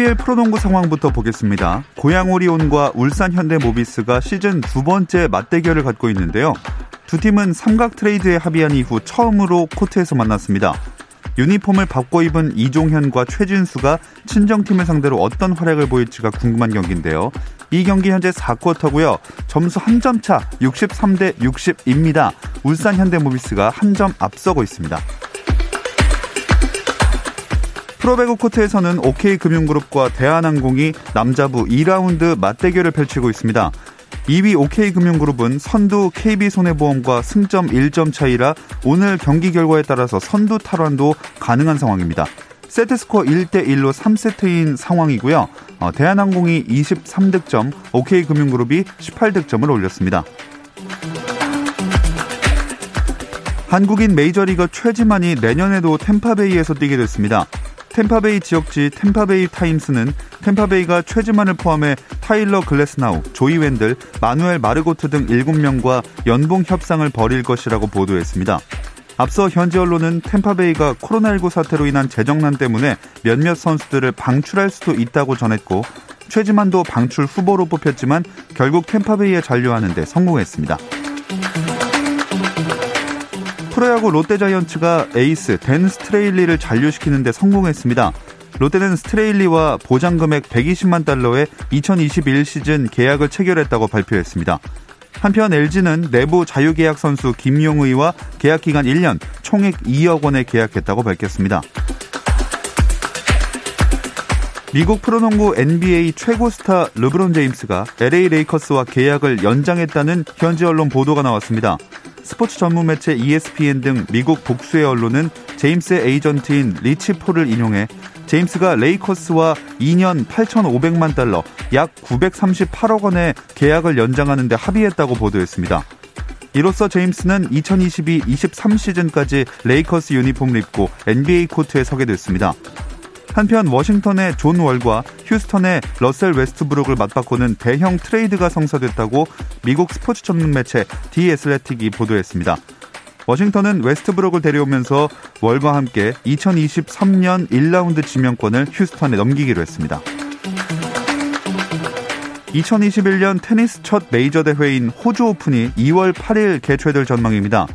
KBL 프로농구 상황부터 보겠습니다. 고양 오리온과 울산 현대모비스가 시즌 두 번째 맞대결을 갖고 있는데요. 두 팀은 삼각 트레이드에 합의한 이후 처음으로 코트에서 만났습니다. 유니폼을 바꿔 입은 이종현과 최진수가 친정팀을 상대로 어떤 활약을 보일지가 궁금한 경기인데요. 이 경기 현재 4쿼터고요. 점수 한 점 차 63대 60입니다. 울산 현대모비스가 한 점 앞서고 있습니다. 프로배구 코트에서는 OK금융그룹과 대한항공이 남자부 2라운드 맞대결을 펼치고 있습니다. 2위 OK금융그룹은 선두 KB손해보험과 승점 1점 차이라 오늘 경기 결과에 따라서 선두 탈환도 가능한 상황입니다. 세트스코어 1대1로 3세트인 상황이고요. 어, 대한항공이 23득점, OK금융그룹이 18득점을 올렸습니다. 한국인 메이저리거 최지만이 내년에도 템파베이에서 뛰게 됐습니다. 템파베이 지역지 템파베이 타임스는 템파베이가 최지만을 포함해 타일러 글래스나우, 조이 웬들, 마누엘 마르고트 등 7명과 연봉 협상을 벌일 것이라고 보도했습니다. 앞서 현지 언론은 템파베이가 코로나19 사태로 인한 재정난 때문에 몇몇 선수들을 방출할 수도 있다고 전했고 최지만도 방출 후보로 뽑혔지만 결국 템파베이에 잔류하는 데 성공했습니다. 프로야구 롯데자이언츠가 에이스 댄 스트레일리를 잔류시키는 데 성공했습니다. 롯데는 스트레일리와 보장금액 120만 달러의 2021 시즌 계약을 체결했다고 발표했습니다. 한편 LG는 내부 자유계약 선수 김용의와 계약 기간 1년 총액 2억 원에 계약했다고 밝혔습니다. 미국 프로농구 NBA 최고 스타 르브론 제임스가 LA 레이커스와 계약을 연장했다는 현지 언론 보도가 나왔습니다. 스포츠 전문 매체 ESPN 등 미국 복수의 언론은 제임스의 에이전트인 리치 폴을 인용해 제임스가 레이커스와 2년 8,500만 달러, 약 938억 원의 계약을 연장하는 데 합의했다고 보도했습니다. 이로써 제임스는 2022-23 시즌까지 레이커스 유니폼을 입고 NBA 코트에 서게 됐습니다. 한편 워싱턴의 존 월과 휴스턴의 러셀 웨스트브룩을 맞바꾸는 대형 트레이드가 성사됐다고 미국 스포츠 전문 매체 디 애슬레틱이 보도했습니다. 워싱턴은 웨스트브룩을 데려오면서 월과 함께 2023년 1라운드 지명권을 휴스턴에 넘기기로 했습니다. 2021년 테니스 첫 메이저 대회인 호주 오픈이 2월 8일 개최될 전망입니다.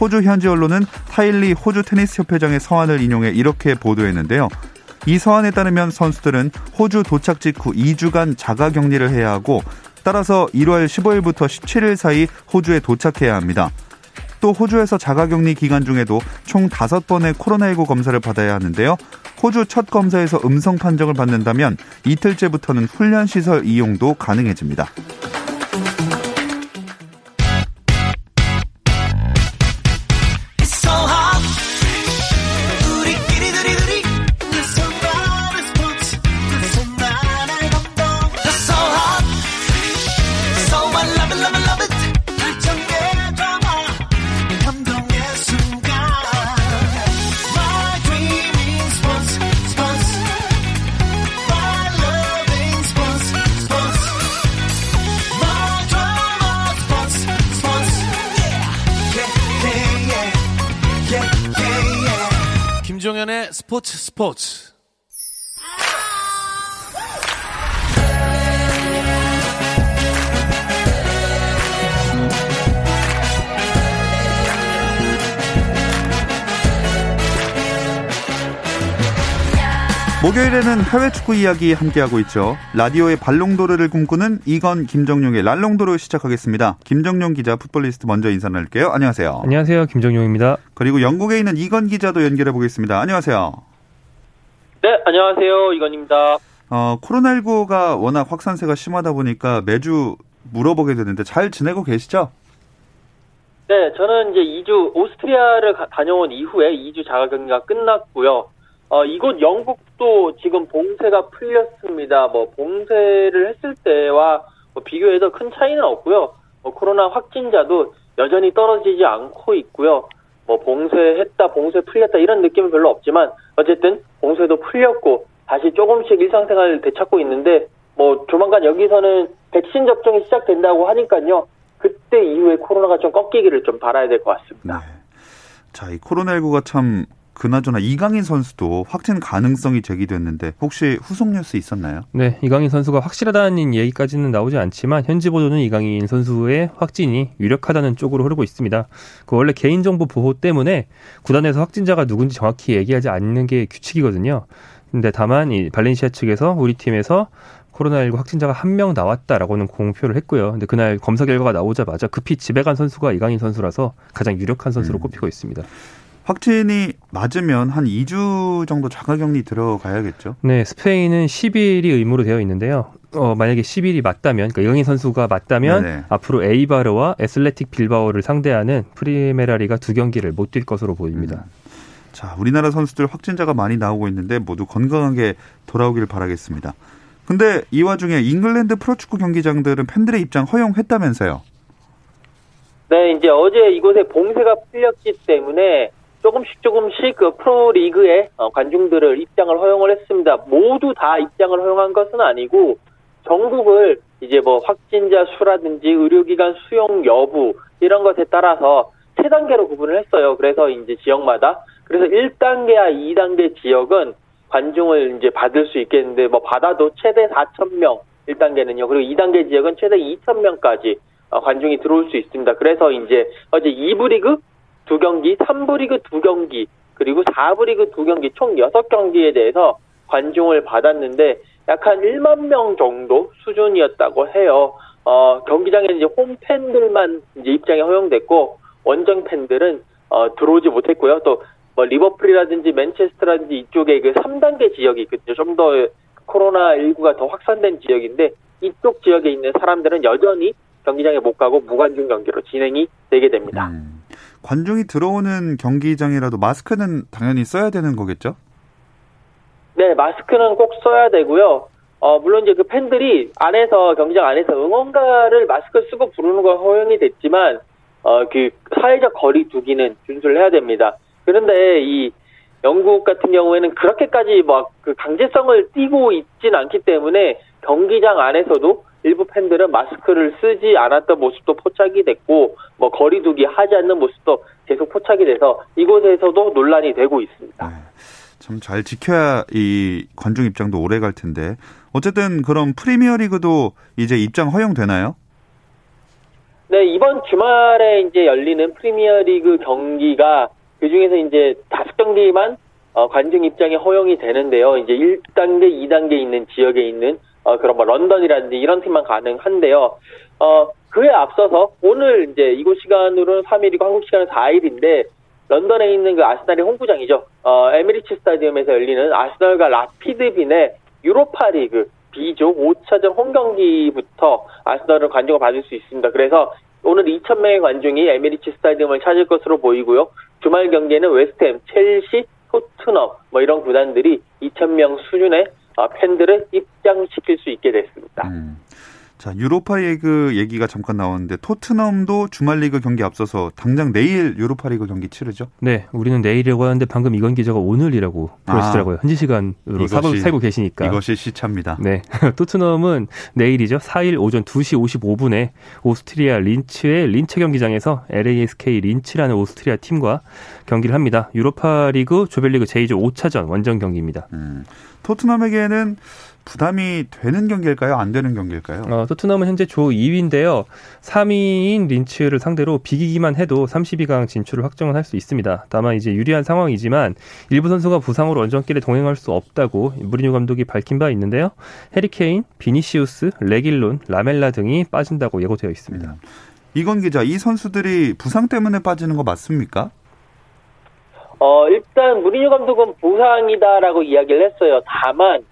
호주 현지 언론은 타일리 호주 테니스 협회장의 서한을 인용해 이렇게 보도했는데요. 이 서한에 따르면 선수들은 호주 도착 직후 2주간 자가 격리를 해야 하고 따라서 1월 15일부터 17일 사이 호주에 도착해야 합니다. 또 호주에서 자가격리 기간 중에도 총 5번의 코로나19 검사를 받아야 하는데요. 호주 첫 검사에서 음성 판정을 받는다면 이틀째부터는 훈련시설 이용도 가능해집니다. 스포츠 스포츠. 목요일에는 해외 축구 이야기 함께하고 있죠. 라디오의 발롱도르를 꿈꾸는 이건 김정용의 랄롱도르 시작하겠습니다. 김정용 기자 풋볼리스트 먼저 인사 나눌게요. 안녕하세요. 안녕하세요. 김정용입니다. 그리고 영국에 있는 이건 기자도 연결해 보겠습니다. 안녕하세요. 네, 안녕하세요. 이건입니다. 어, 코로나19가 워낙 확산세가 심하다 보니까 매주 물어보게 되는데 잘 지내고 계시죠? 네, 저는 이제 2주 오스트리아를 가, 다녀온 이후에 2주 자가 격리가 끝났고요. 어, 이곳 영국도 지금 봉쇄가 풀렸습니다. 뭐 봉쇄를 했을 때와 뭐 비교해서 큰 차이는 없고요. 뭐 코로나 확진자도 여전히 떨어지지 않고 있고요. 뭐 봉쇄했다, 봉쇄 풀렸다 이런 느낌은 별로 없지만 어쨌든 봉쇄도 풀렸고 다시 조금씩 일상생활을 되찾고 있는데 뭐 조만간 여기서는 백신 접종이 시작된다고 하니까요. 그때 이후에 코로나가 좀 꺾이기를 좀 바라야 될 것 같습니다. 네. 자, 이 코로나19가 참 그나저나 이강인 선수도 확진 가능성이 제기됐는데 혹시 후속 뉴스 있었나요? 네, 이강인 선수가 확실하다는 얘기까지는 나오지 않지만 현지 보도는 이강인 선수의 확진이 유력하다는 쪽으로 흐르고 있습니다. 그 원래 개인정보 보호 때문에 구단에서 확진자가 누군지 정확히 얘기하지 않는 게 규칙이거든요. 근데 다만 이 발렌시아 측에서 우리 팀에서 코로나19 확진자가 한 명 나왔다라고는 공표를 했고요. 근데 그날 검사 결과가 나오자마자 급히 집에 간 선수가 이강인 선수라서 가장 유력한 선수로 음. 꼽히고 있습니다. 확진이 맞으면 한 2주 정도 자가격리 들어가야겠죠? 네, 스페인은 10일이 의무로 되어 있는데요. 어, 만약에 10일이 맞다면, 그러니까 이강인 선수가 맞다면 네네. 앞으로 에이바르와 에슬레틱 빌바오를 상대하는 프리메라리가 두 경기를 못 뛸 것으로 보입니다. 음. 자, 우리나라 선수들 확진자가 많이 나오고 있는데 모두 건강하게 돌아오길 바라겠습니다. 근데 이 와중에 잉글랜드 프로축구 경기장들은 팬들의 입장 허용했다면서요? 네, 이제 어제 이곳에 봉쇄가 풀렸기 때문에 조금씩 조금씩 그 프로리그의 어, 관중들을 입장을 허용을 했습니다. 모두 다 입장을 허용한 것은 아니고 전국을 이제 뭐 확진자 수라든지 의료기관 수용 여부 이런 것에 따라서 세 단계로 구분을 했어요. 그래서 이제 지역마다 그래서 1단계와 2단계 지역은 관중을 이제 받을 수 있겠는데 뭐 받아도 최대 4천 명 1단계는요. 그리고 2단계 지역은 최대 2천 명까지 어, 관중이 들어올 수 있습니다. 그래서 이제 어제 2부 리그 두 경기, 3부 리그 두 경기, 그리고 4부 리그 두 경기 총 6경기에 대해서 관중을 받았는데 약 한 1만 명 정도 수준이었다고 해요. 어, 경기장에 이제 홈 팬들만 이제 입장이 허용됐고 원정 팬들은 어, 들어오지 못했고요. 또 뭐 리버풀이라든지 맨체스터라든지 이쪽에 그 3단계 지역이 있거든요. 좀 더 코로나 19가 더 확산된 지역인데 이쪽 지역에 있는 사람들은 여전히 경기장에 못 가고 무관중 경기로 진행이 되게 됩니다. 음. 관중이 들어오는 경기장이라도 마스크는 당연히 써야 되는 거겠죠? 네, 마스크는 꼭 써야 되고요. 어, 물론 이제 그 팬들이 안에서, 경기장 안에서 응원가를 마스크 쓰고 부르는 건 허용이 됐지만, 어, 그 사회적 거리 두기는 준수를 해야 됩니다. 그런데 이 영국 같은 경우에는 그렇게까지 막 그 강제성을 띠고 있진 않기 때문에 경기장 안에서도 일부 팬들은 마스크를 쓰지 않았던 모습도 포착이 됐고 뭐 거리두기 하지 않는 모습도 계속 포착이 돼서 이곳에서도 논란이 되고 있습니다. 네, 참잘 지켜야 이 관중 입장도 오래 갈 텐데 어쨌든 그럼 프리미어리그도 이제 입장 허용되나요? 네 이번 주말에 이제 열리는 프리미어리그 경기가 그 중에서 이제 다섯 경기만 어, 관중 입장이 허용이 되는데요. 이제 1단계, 2단계 있는 지역에 있는 어, 그런 뭐 런던이라든지 이런 팀만 가능한데요. 어, 그에 앞서서 오늘 이제 이곳 시간으로는 3일이고 한국 시간은 4일인데 런던에 있는 그 아스날의 홈구장이죠. 어, 에미리츠 스타디움에서 열리는 아스널과 라피드 빈의 유로파 리그 B조 5차전 홈 경기부터 아스널은 관중을 받을 수 있습니다. 그래서 오늘 2,000명의 관중이 에미리츠 스타디움을 찾을 것으로 보이고요. 주말 경기에는 웨스트햄, 첼시, 토트넘 뭐 이런 구단들이 2,000명 수준의 어, 팬들을 입장시킬 수 있게 됐습니다. 음. 자, 유로파 리그 얘기가 잠깐 나왔는데 토트넘도 주말 리그 경기 앞서서 당장 내일 유로파 리그 경기 치르죠? 네, 우리는 내일이라고 하는데 방금 이건 기자가 오늘이라고 그러시더라고요. 아, 현지 시간으로 이것이, 살고 계시니까. 이것이 시차입니다. 네. 토트넘은 내일이죠. 4일 오전 2시 55분에 오스트리아 린츠의 린츠 경기장에서 LASK 린츠라는 오스트리아 팀과 경기를 합니다. 유로파 리그 조별리그 제2조 5차전 원정 경기입니다. 음. 토트넘에게는 부담이 되는 경기일까요? 안 되는 경기일까요? 어, 토트넘은 현재 조 2위인데요. 3위인 린츠를 상대로 비기기만 해도 32강 진출을 확정을 할 수 있습니다. 다만 이제 유리한 상황이지만 일부 선수가 부상으로 원정길에 동행할 수 없다고 무리뉴 감독이 밝힌 바 있는데요. 해리 케인, 비니시우스, 레길론, 라멜라 등이 빠진다고 예고되어 있습니다. 음. 이건 기자, 이 선수들이 부상 때문에 빠지는 거 맞습니까? 어, 일단 무리뉴 감독은 부상이다라고 이야기를 했어요. 다만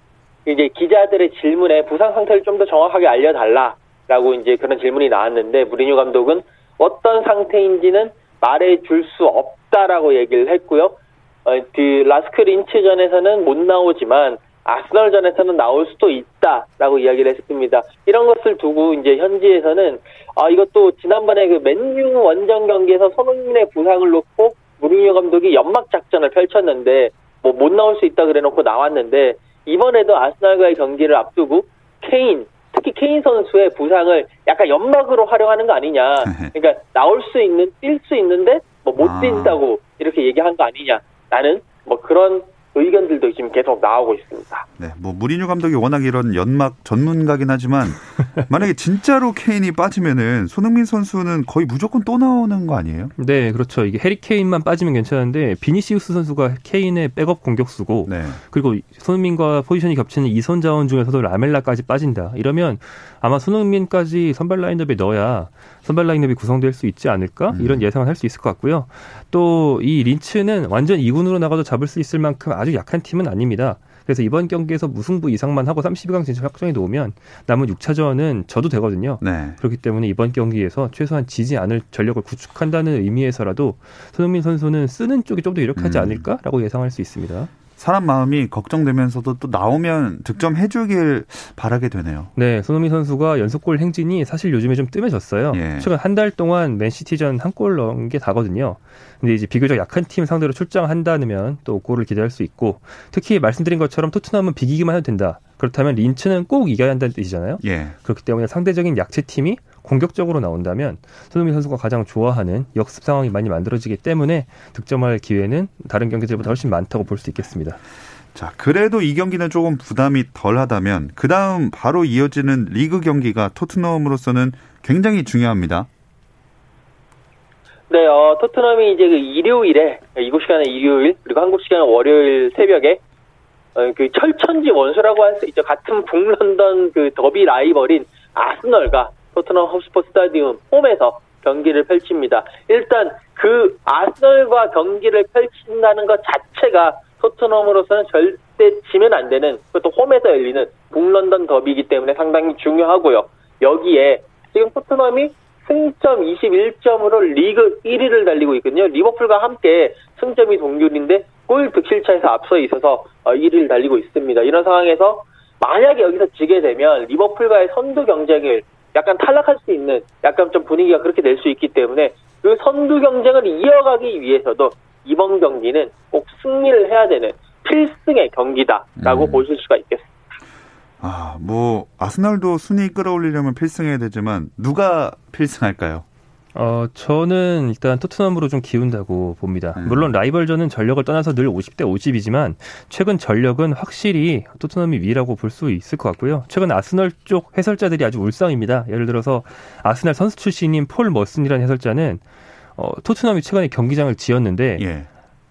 이제 기자들의 질문에 부상 상태를 좀 더 정확하게 알려달라라고 이제 그런 질문이 나왔는데 무리뉴 감독은 어떤 상태인지는 말해줄 수 없다라고 얘기를 했고요. 어, 그 라스크 린치전에서는 못 나오지만 아스널전에서는 나올 수도 있다라고 이야기를 했습니다. 이런 것을 두고 이제 현지에서는 아 이것도 지난번에 그 맨유 원정 경기에서 손흥민의 부상을 놓고 무리뉴 감독이 연막 작전을 펼쳤는데 뭐 못 나올 수 있다 그래놓고 나왔는데 이번에도 아스널과의 경기를 앞두고 케인 특히 케인 선수의 부상을 약간 연막으로 활용하는 거 아니냐. 그러니까 나올 수 있는 뛸 수 있는데 뭐못 아. 뛴다고 이렇게 얘기한 거 아니냐. 나는 뭐 그런 의견들도 지금 계속 나오고 있습니다. 네, 뭐 무리뉴 감독이 워낙 이런 연막 전문가긴 하지만 만약에 진짜로 케인이 빠지면은 손흥민 선수는 거의 무조건 또 나오는 거 아니에요? 네, 그렇죠. 이게 해리 케인만 빠지면 괜찮은데 비니시우스 선수가 케인의 백업 공격수고 네. 그리고 손흥민과 포지션이 겹치는 이선 자원 중에서도 라멜라까지 빠진다. 이러면 아마 손흥민까지 선발 라인업에 넣어야 선발 라인업이 구성될 수 있지 않을까? 음. 이런 예상을 할 수 있을 것 같고요. 또 이 린츠는 완전 2군으로 나가도 잡을 수 있을 만큼 아주 약한 팀은 아닙니다. 그래서 이번 경기에서 무승부 이상만 하고 32강 진출 확정해 놓으면 남은 6차전은 져도 되거든요. 네. 그렇기 때문에 이번 경기에서 최소한 지지 않을 전력을 구축한다는 의미에서라도 손흥민 선수는 쓰는 쪽이 좀 더 유력하지 음. 않을까라고 예상할 수 있습니다. 사람 마음이 걱정되면서도 또 나오면 득점 해 주길 바라게 되네요. 네, 손흥민 선수가 연속골 행진이 사실 요즘에 좀 뜸해졌어요. 예. 최근 한 달 동안 맨시티전 한 골 넣은 게 다거든요. 근데 이제 비교적 약한 팀 상대로 출장한다면 또 골을 기대할 수 있고 특히 말씀드린 것처럼 토트넘은 비기기만 해도 된다. 그렇다면 린츠는 꼭 이겨야 한다는 뜻이잖아요. 예. 그렇기 때문에 상대적인 약체 팀이 공격적으로 나온다면 손흥민 선수가 가장 좋아하는 역습 상황이 많이 만들어지기 때문에 득점할 기회는 다른 경기들보다 훨씬 많다고 볼 수 있겠습니다. 자, 그래도 이 경기는 조금 부담이 덜 하다면, 그 다음 바로 이어지는 리그 경기가 토트넘으로서는 굉장히 중요합니다. 네, 어, 토트넘이 이제 그 일요일에, 이곳 시간에 일요일, 그리고 한국 시간은 월요일 새벽에, 어, 그 철천지 원수라고 할 수 있죠. 같은 북런던 그 더비 라이벌인 아스널과 토트넘 헛스포 스타디움 홈에서 경기를 펼칩니다. 일단 그 아스널과 경기를 펼친다는 것 자체가 토트넘으로서는 절대 지면 안 되는 그것도 홈에서 열리는 북런던 더비이기 때문에 상당히 중요하고요. 여기에 지금 토트넘이 승점 21점으로 리그 1위를 달리고 있거든요. 리버풀과 함께 승점이 동률인데 골 득실차에서 앞서 있어서 1위를 달리고 있습니다. 이런 상황에서 만약에 여기서 지게 되면 리버풀과의 선두 경쟁을 약간 탈락할 수 있는 약간 좀 분위기가 그렇게 될수 있기 때문에 그 선두 경쟁을 이어가기 위해서도 이번 경기는 꼭 승리를 해야 되는 필승의 경기다라고 음. 보실 수가 있겠습니다. 아, 뭐, 아스널도 순위 끌어올리려면 필승해야 되지만, 누가 필승할까요? 어, 저는 일단 토트넘으로 좀 기운다고 봅니다. 음. 물론 라이벌전은 전력을 떠나서 늘 50대 50이지만 최근 전력은 확실히 토트넘이 위라고 볼 수 있을 것 같고요. 최근 아스널 쪽 해설자들이 아주 울상입니다. 예를 들어서 아스날 선수 출신인 폴 머슨이라는 해설자는 어, 토트넘이 최근에 경기장을 지었는데 예.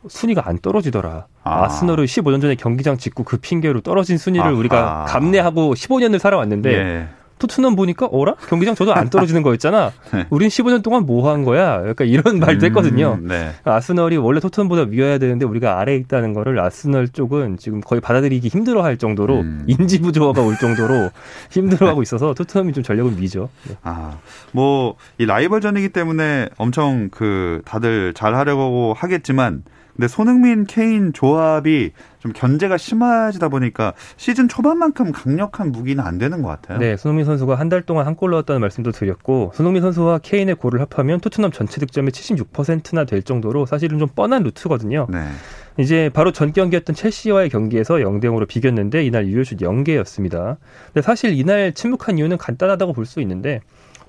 순위가 안 떨어지더라. 아. 아스널은 15년 전에 경기장 짓고 그 핑계로 떨어진 순위를 아하. 우리가 감내하고 15년을 살아왔는데 예. 토트넘 보니까 어라? 경기장 지어도 안 떨어지는 거였잖아. 네. 우린 15년 동안 뭐 한 거야? 약간 이런 말도 했거든요. 음, 네. 아스널이 원래 토트넘보다 위여야 되는데 우리가 아래에 있다는 거를 아스널 쪽은 지금 거의 받아들이기 힘들어할 정도로 음. 인지 부조화가 올 정도로 힘들어하고 있어서 토트넘이 좀 전력은 위죠. 네. 아, 뭐, 이 라이벌전이기 때문에 엄청 그, 다들 잘 하려고 하겠지만, 근데 손흥민, 케인 조합이 좀 견제가 심해지다 보니까 시즌 초반만큼 강력한 무기는 안 되는 것 같아요. 네, 손흥민 선수가 한 달 동안 한 골 넣었다는 말씀도 드렸고 손흥민 선수와 케인의 골을 합하면 토트넘 전체 득점의 76%나 될 정도로 사실은 좀 뻔한 루트거든요. 네. 이제 바로 전 경기였던 첼시와의 경기에서 0대 0으로 비겼는데 이날 유효슛 0개였습니다. 근데 사실 이날 침묵한 이유는 간단하다고 볼 수 있는데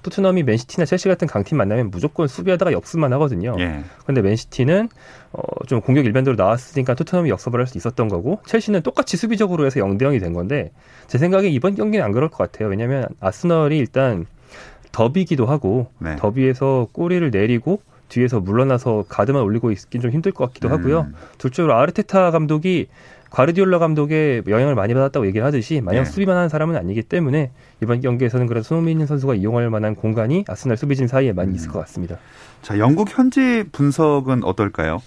토트넘이 맨시티나 첼시 같은 강팀 만나면 무조건 수비하다가 역습만 하거든요. 예. 근데 맨시티는 어, 좀 공격 일반대로 나왔으니까 토트넘이 역습을 할 수 있었던 거고 첼시는 똑같이 수비적으로 해서 0대 0이 된 건데 제 생각에 이번 경기는 안 그럴 것 같아요. 왜냐하면 아스널이 일단 더비기도 하고 네. 더비에서 꼬리를 내리고 뒤에서 물러나서 가드만 올리고 있긴 좀 힘들 것 같기도 하고요. 음. 둘째로 아르테타 감독이 과르디올라 감독의 영향을 많이 받았다고 얘기를 하듯이 마냥 네. 수비만 하는 사람은 아니기 때문에 이번 경기에서는 그래도 손흥민 선수가 이용할 만한 공간이 아스날 수비진 사이에 많이 있을 것 같습니다. 자, 영국 현지 분석은 어떨까요?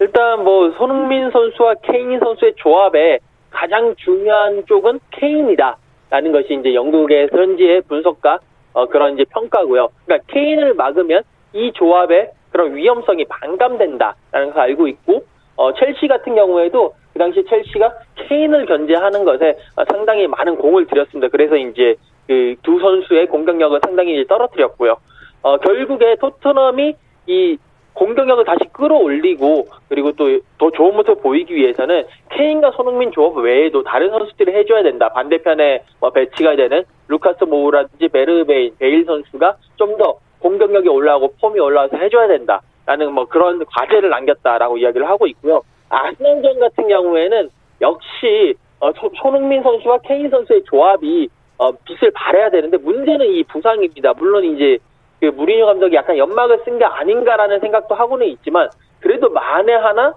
일단 뭐 손흥민 선수와 케인 선수의 조합에 가장 중요한 쪽은 케인이다라는 것이 이제 영국의 현지의 분석가 어, 그런 이제 평가고요. 그러니까 케인을 막으면 이 조합의 그런 위험성이 반감된다라는 걸 알고 있고 어, 첼시 같은 경우에도 그 당시 첼시가 케인을 견제하는 것에 어, 상당히 많은 공을 들였습니다. 그래서 이제 그 두 선수의 공격력을 상당히 떨어뜨렸고요. 어, 결국에 토트넘이 이 공격력을 다시 끌어올리고 그리고 또 더 좋은 모습을 보이기 위해서는 케인과 손흥민 조합 외에도 다른 선수들이 해줘야 된다. 반대편에 뭐 배치가 되는 루카스 모우라든지 베르베인, 베일 선수가 좀 더 공격력이 올라가고 폼이 올라와서 해줘야 된다 라는 뭐 그런 과제를 남겼다라고 이야기를 하고 있고요. 아스날전 같은 경우에는 역시 어, 손흥민 선수와 케인 선수의 조합이 어, 빛을 발해야 되는데 문제는 이 부상입니다. 물론 이제 그 무리뉴 감독이 약간 연막을 쓴 게 아닌가라는 생각도 하고는 있지만 그래도 만에 하나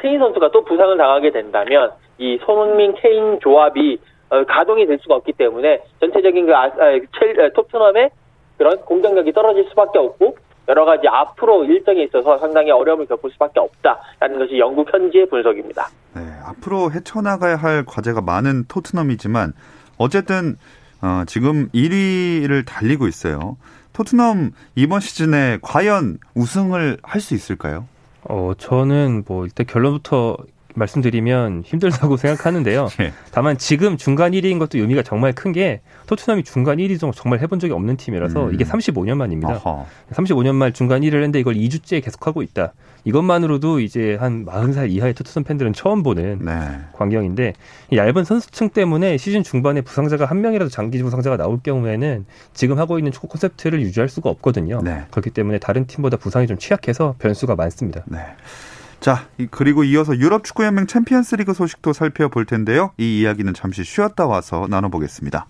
케인 선수가 또 부상을 당하게 된다면 이 손흥민 케인 조합이 어, 가동이 될 수가 없기 때문에 전체적인 그 아, 아, 첼, 토트넘의 그런 공격력이 떨어질 수밖에 없고 여러 가지 앞으로 일정에 있어서 상당히 어려움을 겪을 수밖에 없다라는 것이 영국 현지의 분석입니다. 네, 앞으로 헤쳐나가야 할 과제가 많은 토트넘이지만 어쨌든 어, 지금 1위를 달리고 있어요. 토트넘 이번 시즌에 과연 우승을 할 수 있을까요? 어, 저는 뭐 일단 결론부터 말씀드리면 힘들다고 생각하는데요. 네. 다만 지금 중간 1위인 것도 의미가 정말 큰 게 토트넘이 중간 1위 정도 정말 해본 적이 없는 팀이라서 음. 이게 35년 만입니다. 어허. 35년 만 중간 1위를 했는데 이걸 2주째 계속하고 있다. 이것만으로도 이제 한 40살 이하의 토트넘 팬들은 처음 보는 네. 광경인데 얇은 선수층 때문에 시즌 중반에 부상자가 한 명이라도 장기 부상자가 나올 경우에는 지금 하고 있는 축구 콘셉트를 유지할 수가 없거든요. 네. 그렇기 때문에 다른 팀보다 부상이 좀 취약해서 변수가 많습니다. 네. 자, 그리고 이어서 유럽 축구연맹 챔피언스리그 소식도 살펴볼 텐데요. 이 이야기는 잠시 쉬었다 와서 나눠보겠습니다.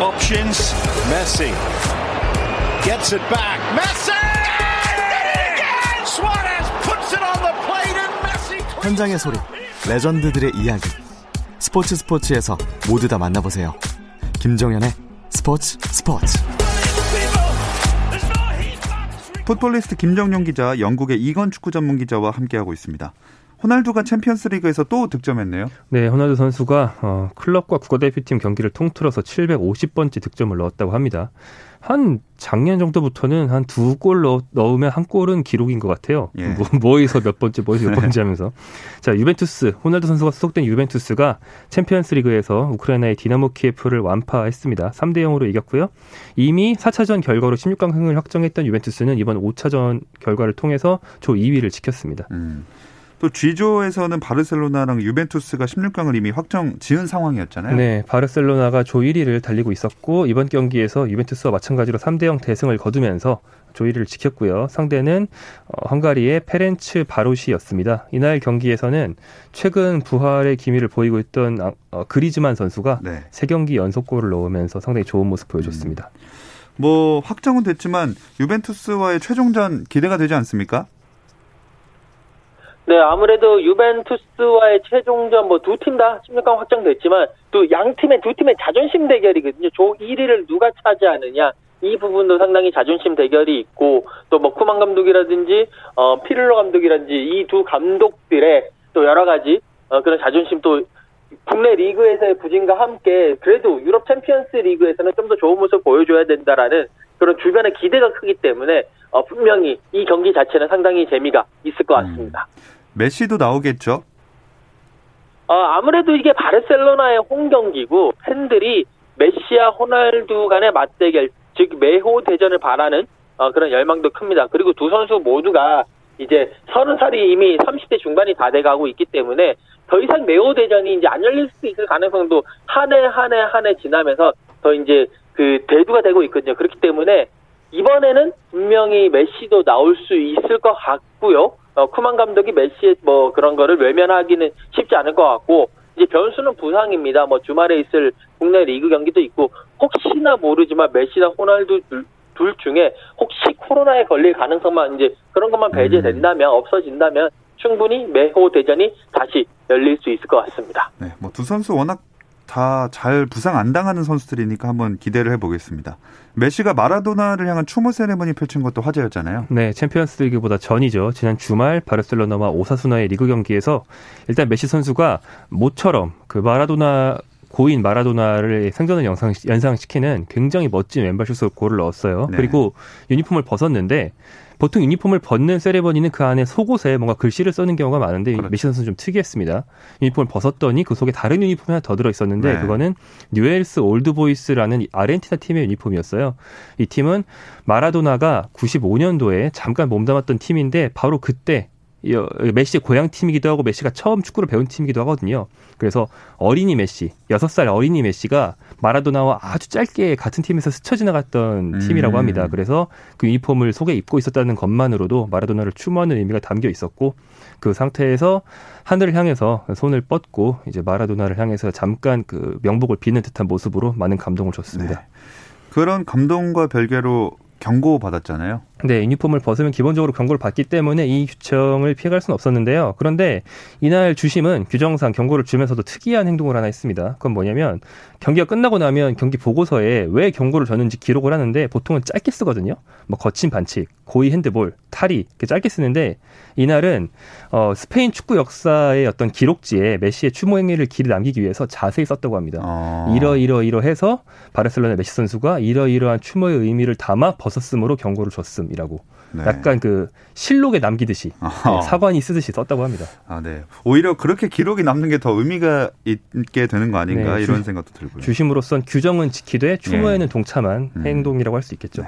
options. Messi gets it back. Messi! 현장의 소리, 레전드들의 이야기. 스포츠 스포츠에서 모두 다 만나보세요. 김정현의 스포츠 스포츠. 풋볼리스트 김정용 기자, 영국의 이건 축구 전문 기자와 함께하고 있습니다. 호날두가 챔피언스리그에서 또 득점했네요. 네, 호날두 선수가 어, 클럽과 국가대표팀 경기를 통틀어서 750번째 득점을 넣었다고 합니다. 한 작년 정도부터는 한 두 골 넣으면 한 골은 기록인 것 같아요. 예. 뭐, 뭐에서 몇 번째, 뭐에서 몇 번째 하면서. 자, 유벤투스, 호날두 선수가 소속된 유벤투스가 챔피언스 리그에서 우크라이나의 디나모 키예프를 완파했습니다. 3대 0으로 이겼고요. 이미 4차전 결과로 16강 승을 확정했던 유벤투스는 이번 5차전 결과를 통해서 조 2위를 지켰습니다. 음. 또 G조에서는 바르셀로나랑 유벤투스가 16강을 이미 확정 지은 상황이었잖아요. 네, 바르셀로나가 조 1위를 달리고 있었고 이번 경기에서 유벤투스와 마찬가지로 3대 0 대승을 거두면서 조 1위를 지켰고요. 상대는 어, 헝가리의 페렌츠 바로시였습니다. 이날 경기에서는 최근 부활의 기미를 보이고 있던 아, 어, 그리즈만 선수가 네. 3경기 연속골을 넣으면서 상당히 좋은 모습 보여줬습니다. 음. 뭐 확정은 됐지만 유벤투스와의 최종전 기대가 되지 않습니까? 네, 아무래도 유벤투스와의 최종전 뭐 두 팀 다 16강 확정됐지만 또 양 팀의 두 팀의 자존심 대결이거든요. 조 1위를 누가 차지하느냐. 이 부분도 상당히 자존심 대결이 있고 또 뭐 쿠만 감독이라든지 어 피를로 감독이라든지 이 두 감독들의 또 여러 가지 어 그런 자존심 또 국내 리그에서의 부진과 함께 그래도 유럽 챔피언스 리그에서는 좀 더 좋은 모습 보여줘야 된다라는 그런 주변의 기대가 크기 때문에 어 분명히 이 경기 자체는 상당히 재미가 있을 것 같습니다. 음. 메시도 나오겠죠? 어, 아무래도 이게 바르셀로나의 홈 경기고 팬들이 메시와 호날두 간의 맞대결, 즉 매호 대전을 바라는 어, 그런 열망도 큽니다. 그리고 두 선수 모두가 이제 서른 살이 이미 30대 중반이 다 돼가고 있기 때문에 더 이상 매호 대전이 이제 안 열릴 수 있을 가능성도 한 해 한 해 한 해 지나면서 더 이제 그 대두가 되고 있거든요. 그렇기 때문에 이번에는 분명히 메시도 나올 수 있을 것 같고요. 어, 쿠만 감독이 메시의 뭐 그런 거를 외면하기는 쉽지 않을 것 같고 이제 변수는 부상입니다. 뭐 주말에 있을 국내 리그 경기도 있고 혹시나 모르지만 메시나 호날두 둘, 둘 중에 혹시 코로나에 걸릴 가능성만 이제 그런 것만 배제된다면 음. 없어진다면 충분히 매호 대전이 다시 열릴 수 있을 것 같습니다. 네, 뭐 두 선수 워낙 다 잘 부상 안 당하는 선수들이니까 한번 기대를 해보겠습니다. 메시가 마라도나를 향한 추모 세레머니 펼친 것도 화제였잖아요. 네, 챔피언스 리그보다 전이죠. 지난 주말 바르셀로나와 오사수나의 리그 경기에서 일단 메시 선수가 모처럼 그 마라도나 고인 마라도나를 생존을 영상, 연상시키는 굉장히 멋진 왼발 슛으로 골을 넣었어요. 네. 그리고 유니폼을 벗었는데 보통 유니폼을 벗는 세레머니는 그 안에 속옷에 뭔가 글씨를 써는 경우가 많은데 그렇죠. 메시 선수는 좀 특이했습니다. 유니폼을 벗었더니 그 속에 다른 유니폼이 하나 더 들어 있었는데 네. 그거는 뉴엘스 올드보이스라는 아르헨티나 팀의 유니폼이었어요. 이 팀은 마라도나가 95년도에 잠깐 몸담았던 팀인데 바로 그때 메시의 고향 팀이기도 하고 메시가 처음 축구를 배운 팀이기도 하거든요. 그래서 어린이 메시, 6살 어린이 메시가 마라도나와 아주 짧게 같은 팀에서 스쳐 지나갔던 음. 팀이라고 합니다. 그래서 그 유니폼을 속에 입고 있었다는 것만으로도 마라도나를 추모하는 의미가 담겨 있었고 그 상태에서 하늘을 향해서 손을 뻗고 이제 마라도나를 향해서 잠깐 그 명복을 비는 듯한 모습으로 많은 감동을 줬습니다. 네. 그런 감동과 별개로 경고 받았잖아요. 네, 유니폼을 벗으면 기본적으로 경고를 받기 때문에 이 규정을 피해갈 수는 없었는데요. 그런데 이날 주심은 규정상 경고를 주면서도 특이한 행동을 하나 했습니다. 그건 뭐냐면 경기가 끝나고 나면 경기 보고서에 왜 경고를 줬는지 기록을 하는데 보통은 짧게 쓰거든요. 뭐 거친 반칙, 고의 핸드볼, 탈이 이렇게 짧게 쓰는데 이날은 어, 스페인 축구 역사의 어떤 기록지에 메시의 추모 행위를 길이 남기기 위해서 자세히 썼다고 합니다. 어. 이러 이러 이러 해서 바르셀로나 메시 선수가 이러 이러한 추모의 의미를 담아 벗었으므로 경고를 줬음 이라고 네. 약간 그 실록에 남기듯이. 네, 사관이 쓰듯이 썼다고 합니다. 아, 네. 오히려 그렇게 기록이 남는 게 더 의미가 있게 되는 거 아닌가 네, 이런 주- 생각도 들고요. 주심으로선 규정은 지키되 추모에는 예. 동참한 음. 행동이라고 할 수 있겠죠.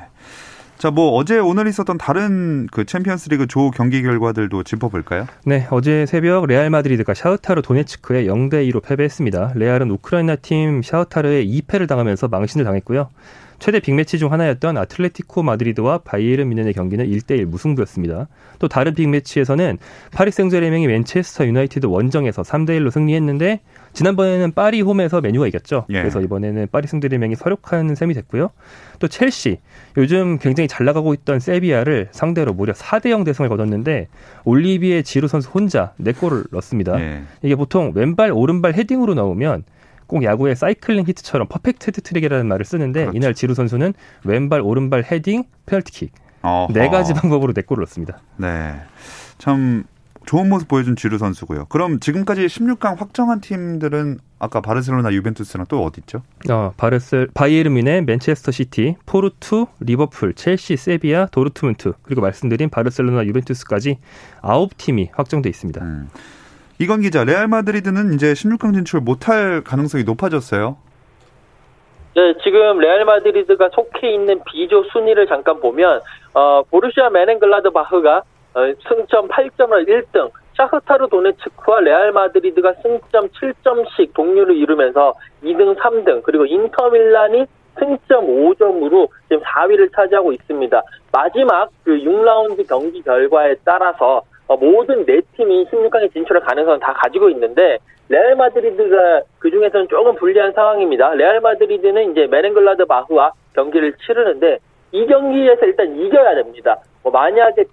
네. 자, 뭐 어제 오늘 있었던 다른 그 챔피언스리그 조 경기 결과들도 짚어볼까요? 네, 어제 새벽 레알 마드리드가 샤흐타르 도네츠크에 0대 2로 패배했습니다. 레알은 우크라이나 팀 샤흐타르에 2패를 당하면서 망신을 당했고요. 최대 빅매치 중 하나였던 아틀레티코 마드리드와 바이에른 뮌헨의 경기는 1대1 무승부였습니다. 또 다른 빅매치에서는 파리 생제르맹이 맨체스터 유나이티드 원정에서 3대1로 승리했는데 지난번에는 파리 홈에서 맨유가 이겼죠. 예. 그래서 이번에는 파리 생제르맹이 설욕하는 셈이 됐고요. 또 첼시 요즘 굉장히 잘 나가고 있던 세비야를 상대로 무려 4대 0 대승을 거뒀는데 올리비에 지루 선수 혼자 4골을 넣었습니다. 예. 이게 보통 왼발 오른발 헤딩으로 나오면 꼭 야구의 사이클링 히트처럼 퍼펙트 해트트릭이라는 말을 쓰는데 그렇죠. 이날 지루 선수는 왼발 오른발 헤딩 페널티킥 어허. 네 가지 방법으로 4골을 넣었습니다. 네. 참 좋은 모습 보여준 지루 선수고요. 그럼 지금까지 16강 확정한 팀들은 아까 바르셀로나, 유벤투스랑 또 어디 있죠? 어, 바르셀 바이에른 뮌헨, 맨체스터 시티, 포르투, 리버풀, 첼시, 세비야, 도르트문트 그리고 말씀드린 바르셀로나, 유벤투스까지 아홉 팀이 확정돼 있습니다. 음. 이건 기자, 레알 마드리드는 이제 16강 진출 못할 가능성이 높아졌어요. 네, 지금 레알 마드리드가 속해 있는 B조 순위를 잠깐 보면 어, 보르시아 묀헨글라드바흐가 어, 승점 8점으로 1등, 샤흐타르 도네츠크와 레알 마드리드가 승점 7점씩 동률을 이루면서 2등, 3등, 그리고 인터밀란이 승점 5점으로 지금 4위를 차지하고 있습니다. 마지막 그 6라운드 경기 결과에 따라서 어, 모든 네 팀이 16강에 진출할 가능성을 다 가지고 있는데 레알 마드리드가 그 중에서는 조금 불리한 상황입니다. 레알 마드리드는 이제 묀헨글라드바흐와 경기를 치르는데 이 경기에서 일단 이겨야 됩니다. 뭐 만약에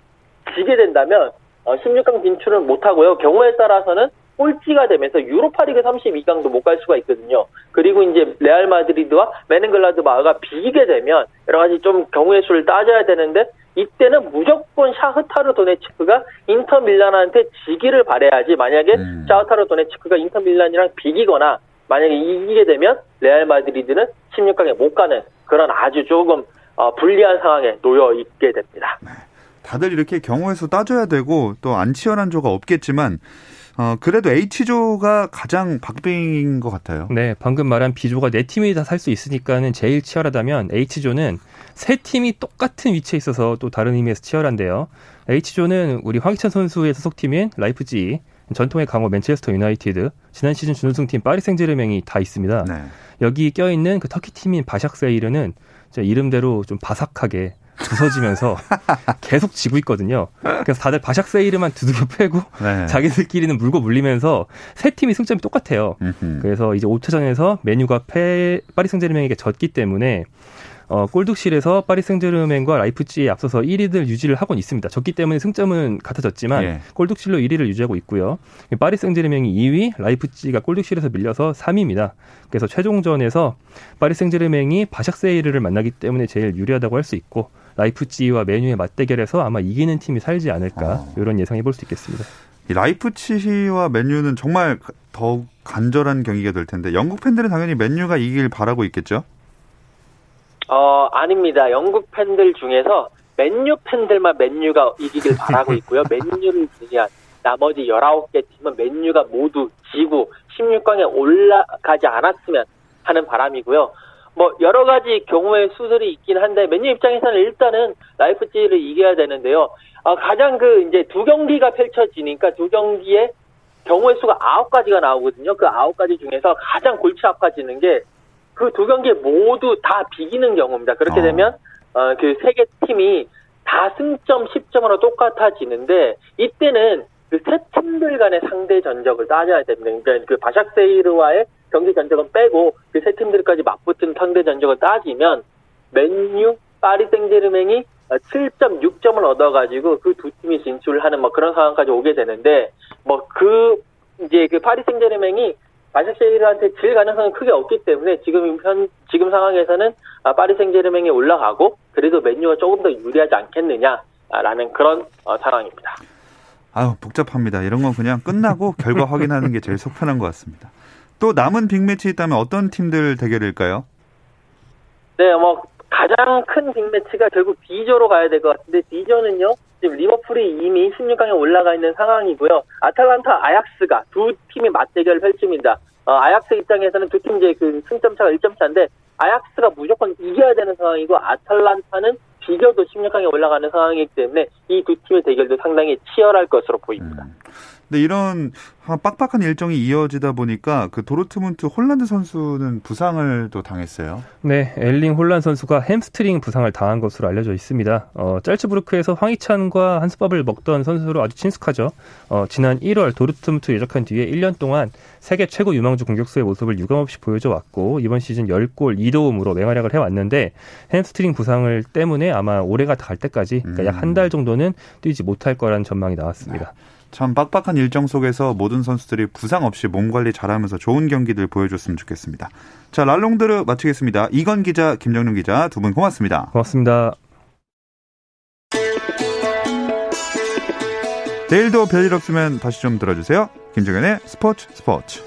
지게 된다면 어, 16강 진출은 못하고요. 경우에 따라서는 꼴찌가 되면서 유로파리그 32강도 못 갈 수가 있거든요. 그리고 이제 레알 마드리드와 묀헨글라드바흐가 비기게 되면 여러 가지 좀 경우의 수를 따져야 되는데 이때는 무조건 샤흐타르 도네츠크가 인터 밀란한테 지기를 바래야지 만약에 음. 샤흐타르 도네츠크가 인터 밀란이랑 비기거나 만약에 이기게 되면 레알 마드리드는 16강에 못 가는 그런 아주 조금 어, 불리한 상황에 놓여 있게 됩니다. 다들 이렇게 경우의 수 따져야 되고 또 안 치열한 조가 없겠지만 어, 그래도 H조가 가장 박빙인 것 같아요. 네, 방금 말한 B조가 네 팀이 다 살 수 있으니까는 제일 치열하다면 H조는 세 팀이 똑같은 위치에 있어서 또 다른 의미에서 치열한데요. H조는 우리 황희찬 선수의 소속팀인 라이프지, 전통의 강호 맨체스터 유나이티드, 지난 시즌 준우승팀 파리 생제르맹이 다 있습니다. 네. 여기 껴있는 그 터키 팀인 바샥세이르는 이름대로 좀 바삭하게 부서지면서 계속 지고 있거든요. 그래서 다들 바샥세이르만 두들겨 패고 네. 자기들끼리는 물고 물리면서 세 팀이 승점이 똑같아요. 음흠. 그래서 이제 5차전에서 메뉴가 패 파리 생제르맹에게 졌기 때문에 어, 골득실에서 파리 생제르맹과 라이프치에 앞서서 1위를 유지를 하고는 있습니다. 졌기 때문에 승점은 같아졌지만 예. 골득실로 1위를 유지하고 있고요. 파리 생제르맹이 2위, 라이프치히가 골득실에서 밀려서 3위입니다. 그래서 최종전에서 파리 생제르맹이 바샥셰히르를 만나기 때문에 제일 유리하다고 할 수 있고 라이프치히와 맨유의 맞대결에서 아마 이기는 팀이 살지 않을까 어. 이런 예상 해 볼 수 있겠습니다. 이 라이프치히와 맨유는 정말 더욱 간절한 경기가 될 텐데 영국 팬들은 당연히 맨유가 이길 바라고 있겠죠? 어 아닙니다. 영국 팬들 중에서 맨유 팬들만 맨유가 이기길 바라고 있고요. 맨유를 지지한 나머지 19개 팀은 맨유가 모두 지고 16강에 올라가지 않았으면 하는 바람이고요. 뭐 여러 가지 경우의 수술이 있긴 한데 맨유 입장에서는 일단은 라이프치히를 이겨야 되는데요. 어, 가장 그 이제 두 경기가 펼쳐지니까 두 경기에 경우의 수가 아홉 가지가 나오거든요. 그 아홉 가지 중에서 가장 골치 아파지는 게 그 두 경기 모두 다 비기는 경우입니다. 그렇게 어. 되면 어, 그 세 개 팀이 다 승점 10점으로 똑같아지는데 이때는 그세 팀들 간의 상대 전적을 따져야 됩니다. 그러니까 그 바샥세이르와의 경기 전적은 빼고 그 세 팀들까지 맞붙은 상대 전적을 따지면 맨유, 파리 생제르맹이 7.6점을 얻어가지고 그 두 팀이 진출하는 뭐 그런 상황까지 오게 되는데 뭐 그 이제 그 파리 생제르맹이 바샤쉐이르한테 질 가능성은 크게 없기 때문에 지금 현 지금 상황에서는 아, 파리 생제르맹이 올라가고 그래도 맨유가 조금 더 유리하지 않겠느냐라는 그런 어, 상황입니다. 아유 복잡합니다. 이런 건 그냥 끝나고 결과 확인하는 게 제일 속 편한 것 같습니다. 또 남은 빅매치 있다면 어떤 팀들 대결일까요? 네, 뭐 가장 큰 빅매치가 결국 D조로 가야 될 것 같은데 D조는요 지금 리버풀이 이미 16강에 올라가 있는 상황이고요. 아탈란타 아약스가 두 팀이 맞대결을 펼칩니다. 어, 아약스 입장에서는 두 팀 이제 그 승점 차가 1점 차인데 아약스가 무조건 이겨야 되는 상황이고 아탈란타는 비겨도 16강에 올라가는 상황이기 때문에 이 두 팀의 대결도 상당히 치열할 것으로 보입니다. 음. 근데 이런 빡빡한 일정이 이어지다 보니까 그 도르트문트 홀란드 선수는 부상을 또 당했어요. 네, 엘링 홀란 선수가 햄스트링 부상을 당한 것으로 알려져 있습니다. 어, 짤츠부르크에서 황희찬과 한솥밥을 먹던 선수로 아주 친숙하죠. 어, 지난 1월 도르트문트 이적한 뒤에 1년 동안 세계 최고 유망주 공격수의 모습을 유감없이 보여줘 왔고 이번 시즌 10골 2도움으로 맹활약을 해왔는데 햄스트링 부상을 때문에 아마 올해가 갈 때까지 그러니까 약 한 달 정도는 뛰지 못할 거라는 전망이 나왔습니다. 네. 참 빡빡한 일정 속에서 모든 선수들이 부상 없이 몸 관리 잘하면서 좋은 경기들 보여줬으면 좋겠습니다. 자, 랄롱드르 마치겠습니다. 이건 기자, 김정룡 기자 두 분 고맙습니다. 고맙습니다. 내일도 별일 없으면 다시 좀 들어주세요. 김정현의 스포츠 스포츠.